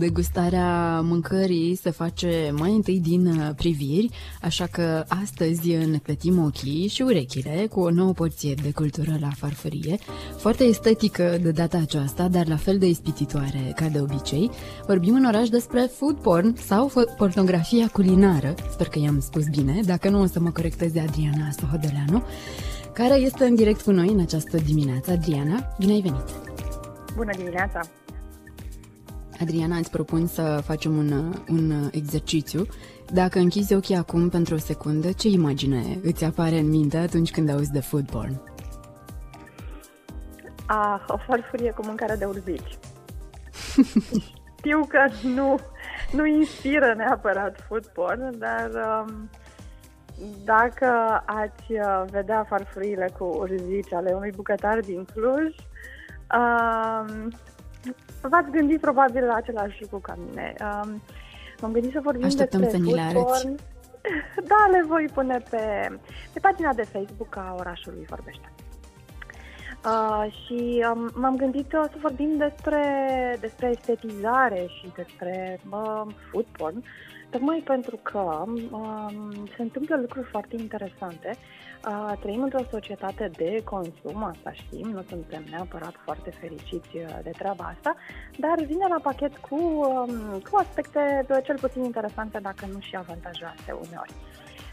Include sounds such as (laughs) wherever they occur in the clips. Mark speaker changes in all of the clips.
Speaker 1: Degustarea mâncării se face mai întâi din uh, priviri, așa că astăzi ne plătim ochii și urechile cu o nouă porție de cultură la farfurie, foarte estetică de data aceasta, dar la fel de ispititoare ca de obicei. Vorbim în oraș despre food porn sau pornografia culinară, sper că i-am spus bine, dacă nu o să mă corecteze Adriana Sohodeleanu, care este în direct cu noi în această dimineață. Adriana, bine ai venit!
Speaker 2: Bună dimineața!
Speaker 1: Adriana, îți propun să facem un, un exercițiu. Dacă închizi ochii acum pentru o secundă, ce imagine îți apare în minte atunci când auzi de food porn?
Speaker 2: Ah, o farfurie cu mâncare de urzici. (laughs) Știu că nu, nu inspiră neapărat food porn, dar um, dacă ați uh, vedea farfuriile cu urzici ale unui bucătar din Cluj, um, V-ați gândit probabil la același lucru ca mine. Um, m-am gândit să vorbim
Speaker 1: Așteptăm
Speaker 2: despre
Speaker 1: să ni le arăți. (laughs)
Speaker 2: Da, le voi pune pe, pe pagina de Facebook a orașului Vorbește. Uh, și um, m-am gândit uh, să vorbim despre, despre estetizare și despre uh, food porn, tocmai pentru că uh, se întâmplă lucruri foarte interesante. Uh, trăim într-o societate de consum, asta știm, nu suntem neapărat foarte fericiți uh, de treaba asta, dar vine la pachet cu, um, cu aspecte cel puțin interesante, dacă nu și avantajoase uneori.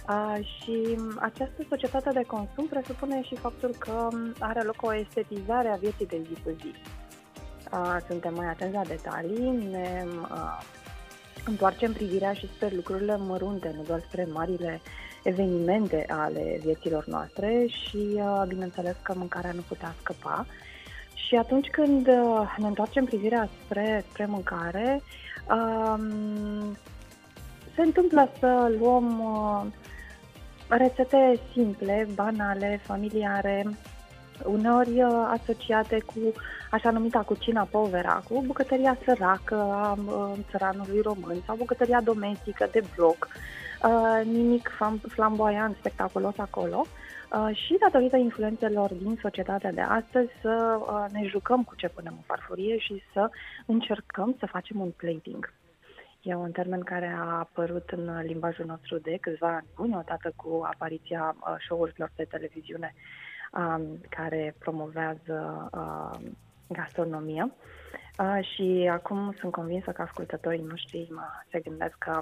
Speaker 2: Uh, și această societate de consum presupune și faptul că are loc o estetizare a vieții de zi cu zi. Uh, suntem mai atenți la detalii, ne uh, întoarcem privirea și spre lucrurile mărunte, nu doar spre marile evenimente ale vieților noastre și, uh, bineînțeles, că mâncarea nu putea scăpa. Și atunci când uh, ne întoarcem privirea spre, spre mâncare, um, se întâmplă să luăm uh, rețete simple, banale, familiare, uneori asociate cu așa numita cucina povera, cu bucătăria săracă a țăranului român sau bucătăria domestică de bloc, nimic flamboyant, spectaculos acolo. și datorită influențelor din societatea de astăzi să ne jucăm cu ce punem în farfurie și să încercăm să facem un plating. E un termen care a apărut în limbajul nostru de câțiva ani buni, odată cu apariția uh, show-urilor de televiziune um, care promovează uh, gastronomia. Uh, și acum sunt convinsă că ascultătorii noștri mă, se gândesc că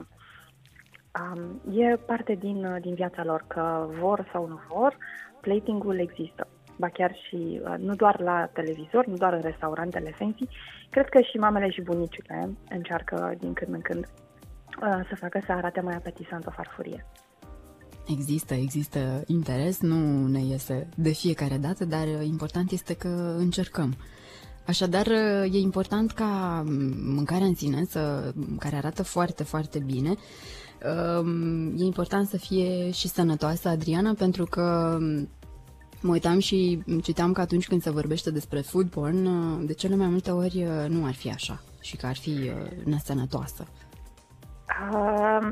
Speaker 2: um, e parte din, din viața lor, că vor sau nu vor, platingul există ba chiar și uh, nu doar la televizor, nu doar în restaurantele fancy, cred că și mamele și bunicile încearcă din când în când uh, să facă să arate mai apetisant o farfurie.
Speaker 1: Există, există interes, nu ne iese de fiecare dată, dar important este că încercăm. Așadar, e important ca mâncarea în sine, să, care arată foarte, foarte bine, um, e important să fie și sănătoasă, Adriana, pentru că Mă uitam și citeam că atunci când se vorbește despre food porn, de cele mai multe ori uh, nu ar fi așa și că ar fi uh, nesănătoasă.
Speaker 2: Uh,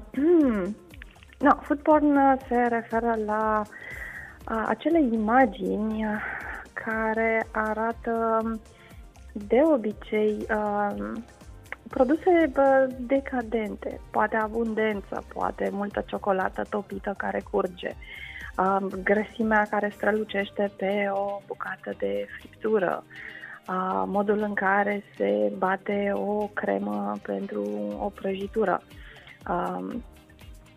Speaker 2: no, food porn se referă la uh, acele imagini care arată de obicei uh, produse bă, decadente, poate abundență, poate multă ciocolată topită care curge. Uh, uh, grăsimea care strălucește pe o bucată de friptură, uh, modul în care se bate o cremă pentru o prăjitură, uh,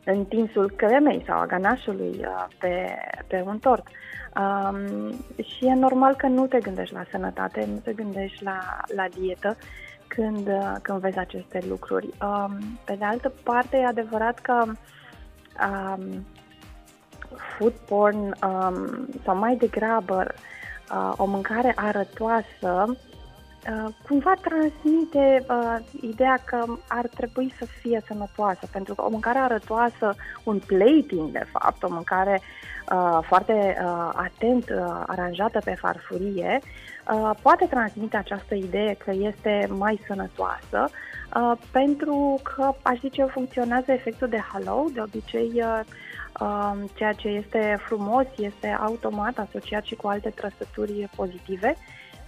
Speaker 2: întinsul cremei sau a ganașului uh, pe, pe un tort. Um, și e normal că nu te gândești la sănătate, nu te gândești la, la dietă când, uh, când vezi aceste lucruri. Um, pe de altă parte, e adevărat că um, food porn um, sau mai degrabă uh, o mâncare arătoasă uh, cumva transmite uh, ideea că ar trebui să fie sănătoasă, pentru că o mâncare arătoasă, un plating, de fapt, o mâncare uh, foarte uh, atent uh, aranjată pe farfurie, uh, poate transmite această idee că este mai sănătoasă, uh, pentru că, aș zice eu, funcționează efectul de halo, de obicei uh, uh, ceea ce este frumos este automat asociat și cu alte trăsături pozitive.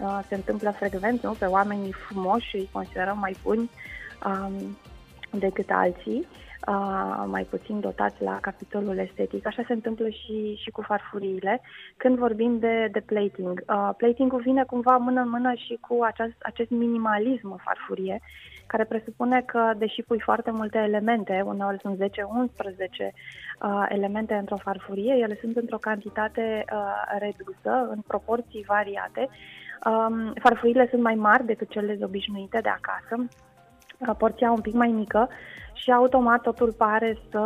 Speaker 2: Uh, se întâmplă frecvent, nu? Pe oamenii frumoși îi considerăm mai buni um, decât alții, uh, mai puțin dotați la capitolul estetic. Așa se întâmplă și, și cu farfuriile. Când vorbim de, de plating, uh, plating-ul vine cumva mână în mână și cu acest, acest minimalism farfurie, care presupune că, deși pui foarte multe elemente, uneori sunt 10-11 uh, elemente într-o farfurie, ele sunt într-o cantitate uh, redusă, în proporții variate. Um, farfurile sunt mai mari decât cele obișnuite de acasă, uh, porția un pic mai mică și automat totul pare să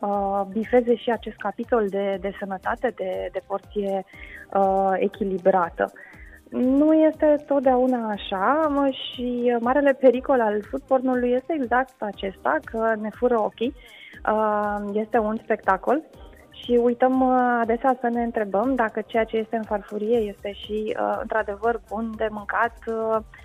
Speaker 2: uh, bifeze și acest capitol de, de sănătate, de, de porție uh, echilibrată. Nu este totdeauna așa și marele pericol al foodpornului este exact acesta, că ne fură ochii. Uh, este un spectacol și uităm uh, adesea să ne întrebăm dacă ceea ce este în farfurie este și uh, într-adevăr bun de mâncat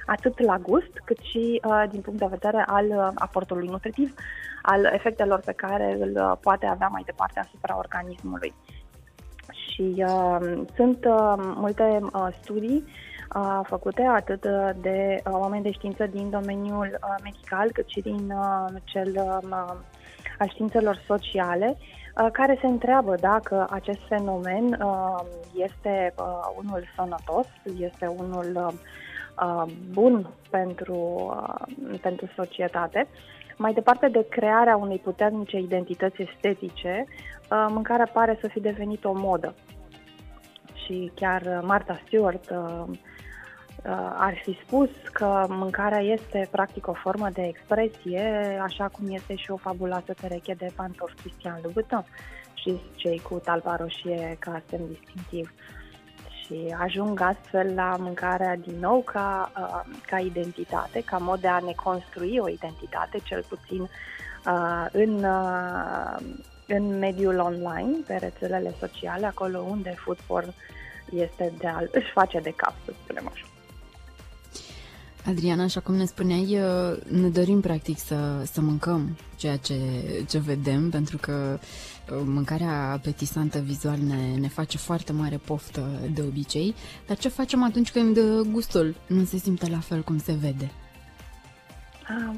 Speaker 2: atât la gust cât și din punct de vedere al aportului nutritiv, al efectelor pe care îl poate avea mai departe asupra organismului. Și uh, sunt uh, multe uh, studii uh, făcute atât de uh, oameni de știință din domeniul uh, medical cât și din uh, cel uh, al științelor sociale uh, care se întreabă dacă acest fenomen uh, este uh, unul sănătos, este unul uh, bun pentru, uh, pentru societate. Mai departe de crearea unei puternice identități estetice, uh, mâncarea pare să fi devenit o modă. Și chiar Martha Stewart uh, uh, ar fi spus că mâncarea este practic o formă de expresie, așa cum este și o fabuloasă pereche de pantofi Cristian Louboutin și cei cu talpa roșie ca semn distinctiv. Și ajung astfel la mâncarea din nou ca, ca identitate, ca mod de a ne construi o identitate, cel puțin în, în mediul online, pe rețelele sociale, acolo unde food porn este de al, își face de cap, să spunem așa.
Speaker 1: Adriana, așa cum ne spuneai, ne dorim practic să, să mâncăm ceea ce, ce vedem, pentru că mâncarea apetisantă vizual ne, ne face foarte mare poftă de obicei, dar ce facem atunci când gustul nu se simte la fel cum se vede?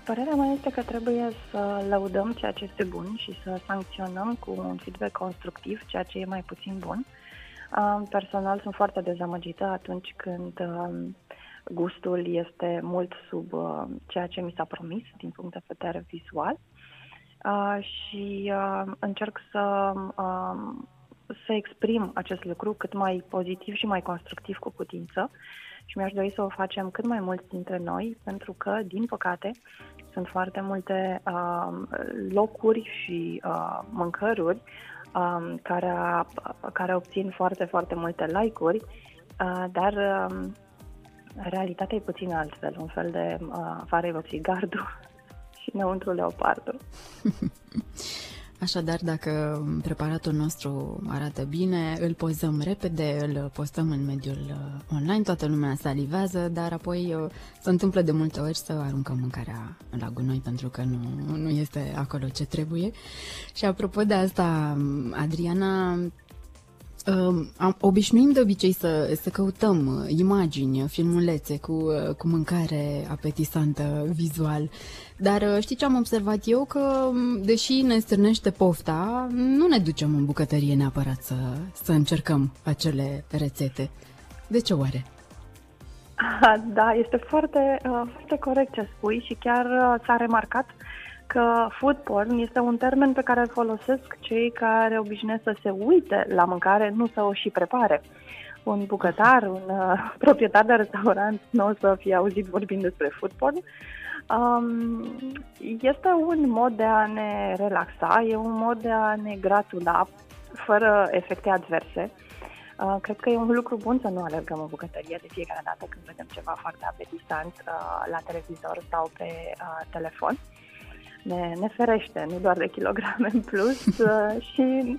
Speaker 2: Părerea mea este că trebuie să lăudăm ceea ce este bun și să sancționăm cu un feedback constructiv ceea ce e mai puțin bun. Personal sunt foarte dezamăgită atunci când gustul este mult sub ceea ce mi s-a promis din punct de vedere vizual. Și încerc să, să exprim acest lucru cât mai pozitiv și mai constructiv cu putință și mi-aș dori să o facem cât mai mulți dintre noi, pentru că, din păcate, sunt foarte multe uh, locuri și uh, mâncăruri uh, care, care obțin foarte, foarte multe like-uri, uh, dar uh, realitatea e puțin altfel, un fel de uh, varevă țigardu (laughs) și înăuntru leopardul. (laughs)
Speaker 1: Așadar, dacă preparatul nostru arată bine, îl pozăm repede, îl postăm în mediul uh, online, toată lumea salivează, dar apoi uh, se întâmplă de multe ori să aruncăm mâncarea la gunoi pentru că nu, nu este acolo ce trebuie. Și apropo de asta, Adriana, Um, obișnuim de obicei să, să căutăm uh, imagini, filmulețe cu, uh, cu mâncare apetisantă vizual, dar uh, știi ce am observat eu? Că, um, deși ne strânește pofta, nu ne ducem în bucătărie neapărat să, să încercăm acele rețete. De ce oare? (laughs)
Speaker 2: Da, este foarte, foarte corect ce spui și chiar s-a remarcat uh, că food porn este un termen pe care îl folosesc cei care obișnuiesc să se uite la mâncare, nu să o și prepare. Un bucătar, un uh, (laughs) proprietar de restaurant nu o să fie auzit vorbind despre food porn. Um, este un mod de a ne relaxa, e un mod de a ne gratula fără efecte adverse. Uh, cred că e un lucru bun să nu alergăm în bucătărie de fiecare dată când vedem ceva foarte apetisant uh, la televizor sau pe uh, telefon. Ne, ne ferește, nu doar de kilograme în plus (laughs) uh, și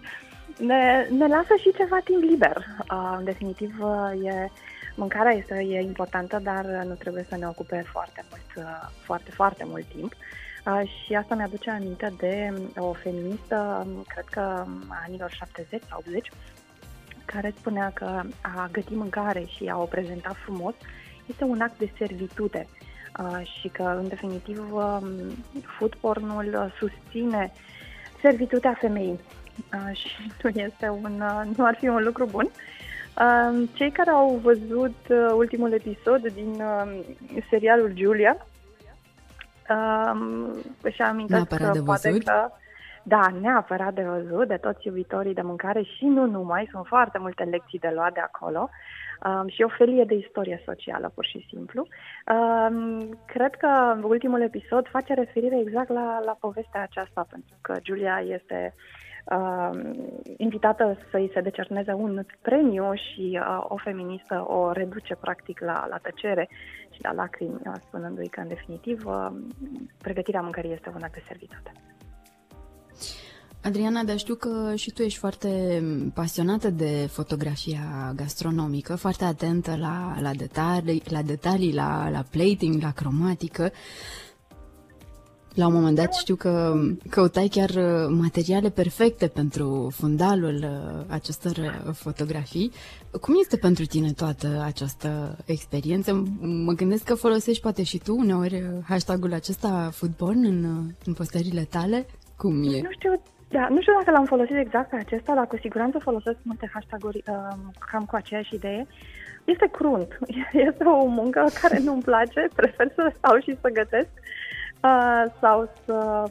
Speaker 2: ne, ne lasă și ceva timp liber. Uh, în definitiv, uh, e, mâncarea este e importantă, dar nu trebuie să ne ocupe foarte mult, uh, foarte, foarte mult timp. Uh, și asta mi-aduce aminte de o feministă, cred că a anilor 70 sau 80, care spunea că a găti mâncare și a o prezenta frumos este un act de servitute uh, și că, în definitiv, um, food pornul susține servitutea femeii. Uh, (laughs) și nu este un, uh, nu ar fi un lucru bun. Um, cei care au văzut ultimul episod din um, serialul Julia își amintesc că poate că da, neapărat de văzut de toți iubitorii de mâncare și nu numai, sunt foarte multe lecții de luat de acolo um, și o felie de istorie socială, pur și simplu. Um, cred că ultimul episod face referire exact la, la povestea aceasta, pentru că Julia este uh, invitată să-i se decerneze un premiu și uh, o feministă o reduce practic la, la tăcere și la lacrimi, uh, spunându-i că în definitiv uh, pregătirea mâncării este una de servitate.
Speaker 1: Adriana, dar știu că și tu ești foarte pasionată de fotografia gastronomică, foarte atentă la, la detalii, la, detalii la, la plating, la cromatică. La un moment dat știu că căutai chiar materiale perfecte pentru fundalul uh, acestor uh, fotografii. Cum este pentru tine toată această experiență? Mă gândesc că folosești poate și tu uneori uh, hashtagul acesta foodborn în, în postările tale. Cum e?
Speaker 2: Nu știu da, nu știu dacă l-am folosit exact pe acesta, dar cu siguranță folosesc multe hashtag-uri uh, cam cu aceeași idee. Este crunt, (laughs) este o muncă care nu-mi place, prefer să stau și să gătesc uh, sau să,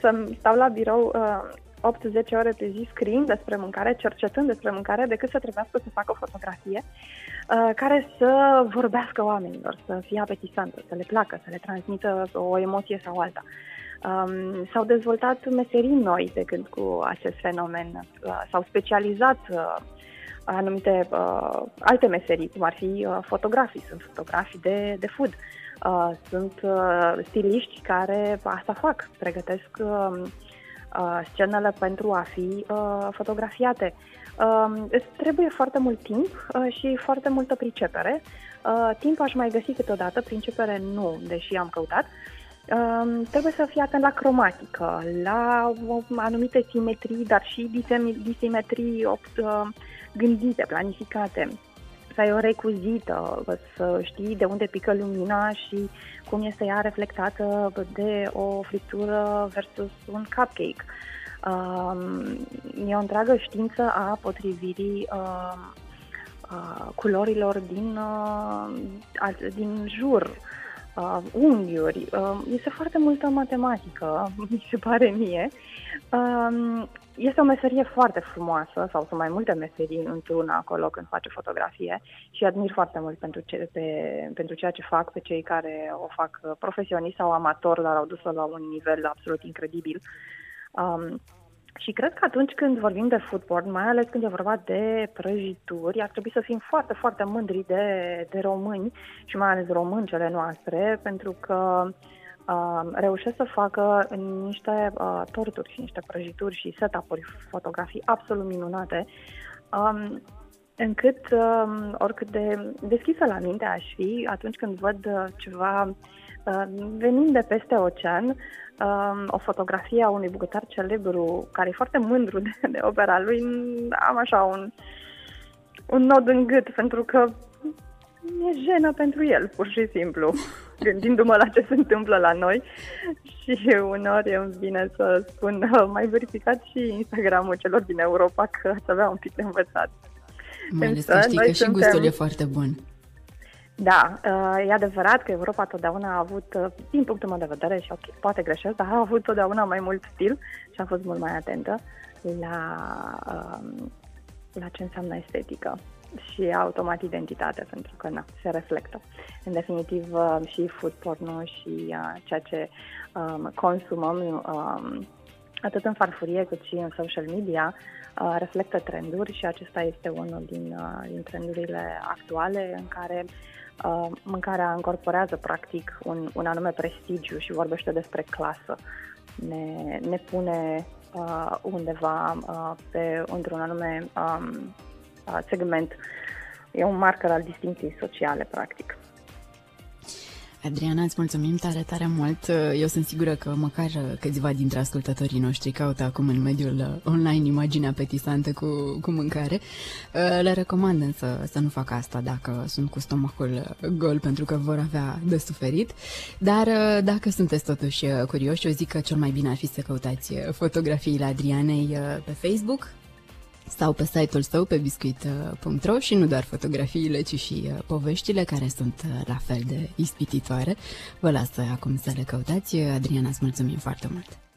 Speaker 2: să stau la birou uh, 8-10 ore pe zi scriind despre mâncare, cercetând despre mâncare, decât să trebuiască să fac o fotografie uh, care să vorbească oamenilor, să fie apetisantă, să le placă, să le transmită o emoție sau alta. Uh, Um, s-au dezvoltat meserii noi de când cu acest fenomen. Uh, s-au specializat uh, anumite uh, alte meserii, cum ar fi uh, fotografii. Sunt fotografii de, de food. Uh, sunt uh, stiliști care asta fac, pregătesc uh, uh, scenele pentru a fi uh, fotografiate. Uh, trebuie foarte mult timp uh, și foarte multă pricepere. Uh, timp aș mai găsi câteodată, pricepere nu, deși am căutat. Uh, Um, trebuie să fii atent la cromatică, la anumite simetrii, dar și disimetrii uh, gândite, planificate. Să ai o recuzită, să știi de unde pică lumina și cum este ea reflectată de o friptură versus un cupcake. Um, e o întreagă știință a potrivirii uh, uh, culorilor din, uh, din jur uh, unghiuri. Uh, este foarte multă matematică, (laughs) mi se pare mie. Uh, este o meserie foarte frumoasă, sau sunt mai multe meserii într-una acolo când face fotografie și admir foarte mult pentru, ce, pe, pentru ceea ce fac, pe cei care o fac profesionist sau amator, dar au dus-o la un nivel absolut incredibil. Um, și cred că atunci când vorbim de food porn, mai ales când e vorba de prăjituri, ar trebui să fim foarte, foarte mândri de, de români și mai ales româncele noastre, pentru că uh, reușesc să facă niște uh, torturi și niște prăjituri și setup-uri, fotografii absolut minunate, um, încât um, oricât de deschisă la minte aș fi atunci când văd uh, ceva uh, venind de peste ocean, um, o fotografie a unui bucătar celebru care e foarte mândru de, de opera lui, am așa un, un nod în gât, pentru că e jenă pentru el, pur și simplu, (laughs) gândindu-mă la ce se întâmplă la noi și uneori îmi vine să spun, mai verificat și Instagramul celor din Europa că ați avea un pic de învățat.
Speaker 1: Mai ales că știi că și gustul e foarte bun.
Speaker 2: Da, uh, e adevărat că Europa totdeauna a avut, uh, din punctul meu de vedere, și ok, poate greșesc, dar a avut totdeauna mai mult stil și a fost mult mai atentă la, um, la ce înseamnă estetică și automat identitate, pentru că na, se reflectă. În definitiv, uh, și food porn și ceea ce um, consumăm um, atât în farfurie cât și în social media, uh, reflectă trenduri și acesta este unul din, uh, din trendurile actuale în care uh, mâncarea încorporează practic un, un anume prestigiu și vorbește despre clasă. Ne, ne pune uh, undeva uh, pe într-un anume um, uh, segment. E un marker al distincției sociale, practic.
Speaker 1: Adriana, îți mulțumim tare, tare mult. Eu sunt sigură că măcar câțiva dintre ascultătorii noștri caută acum în mediul online imaginea apetisantă cu, cu mâncare. Le recomand însă să nu facă asta dacă sunt cu stomacul gol pentru că vor avea de suferit. Dar dacă sunteți totuși curioși, eu zic că cel mai bine ar fi să căutați fotografiile Adrianei pe Facebook, sau pe site-ul său pe biscuit.ro și nu doar fotografiile, ci și uh, poveștile care sunt uh, la fel de ispititoare. Vă las acum să le căutați. Adriana, îți mulțumim foarte mult!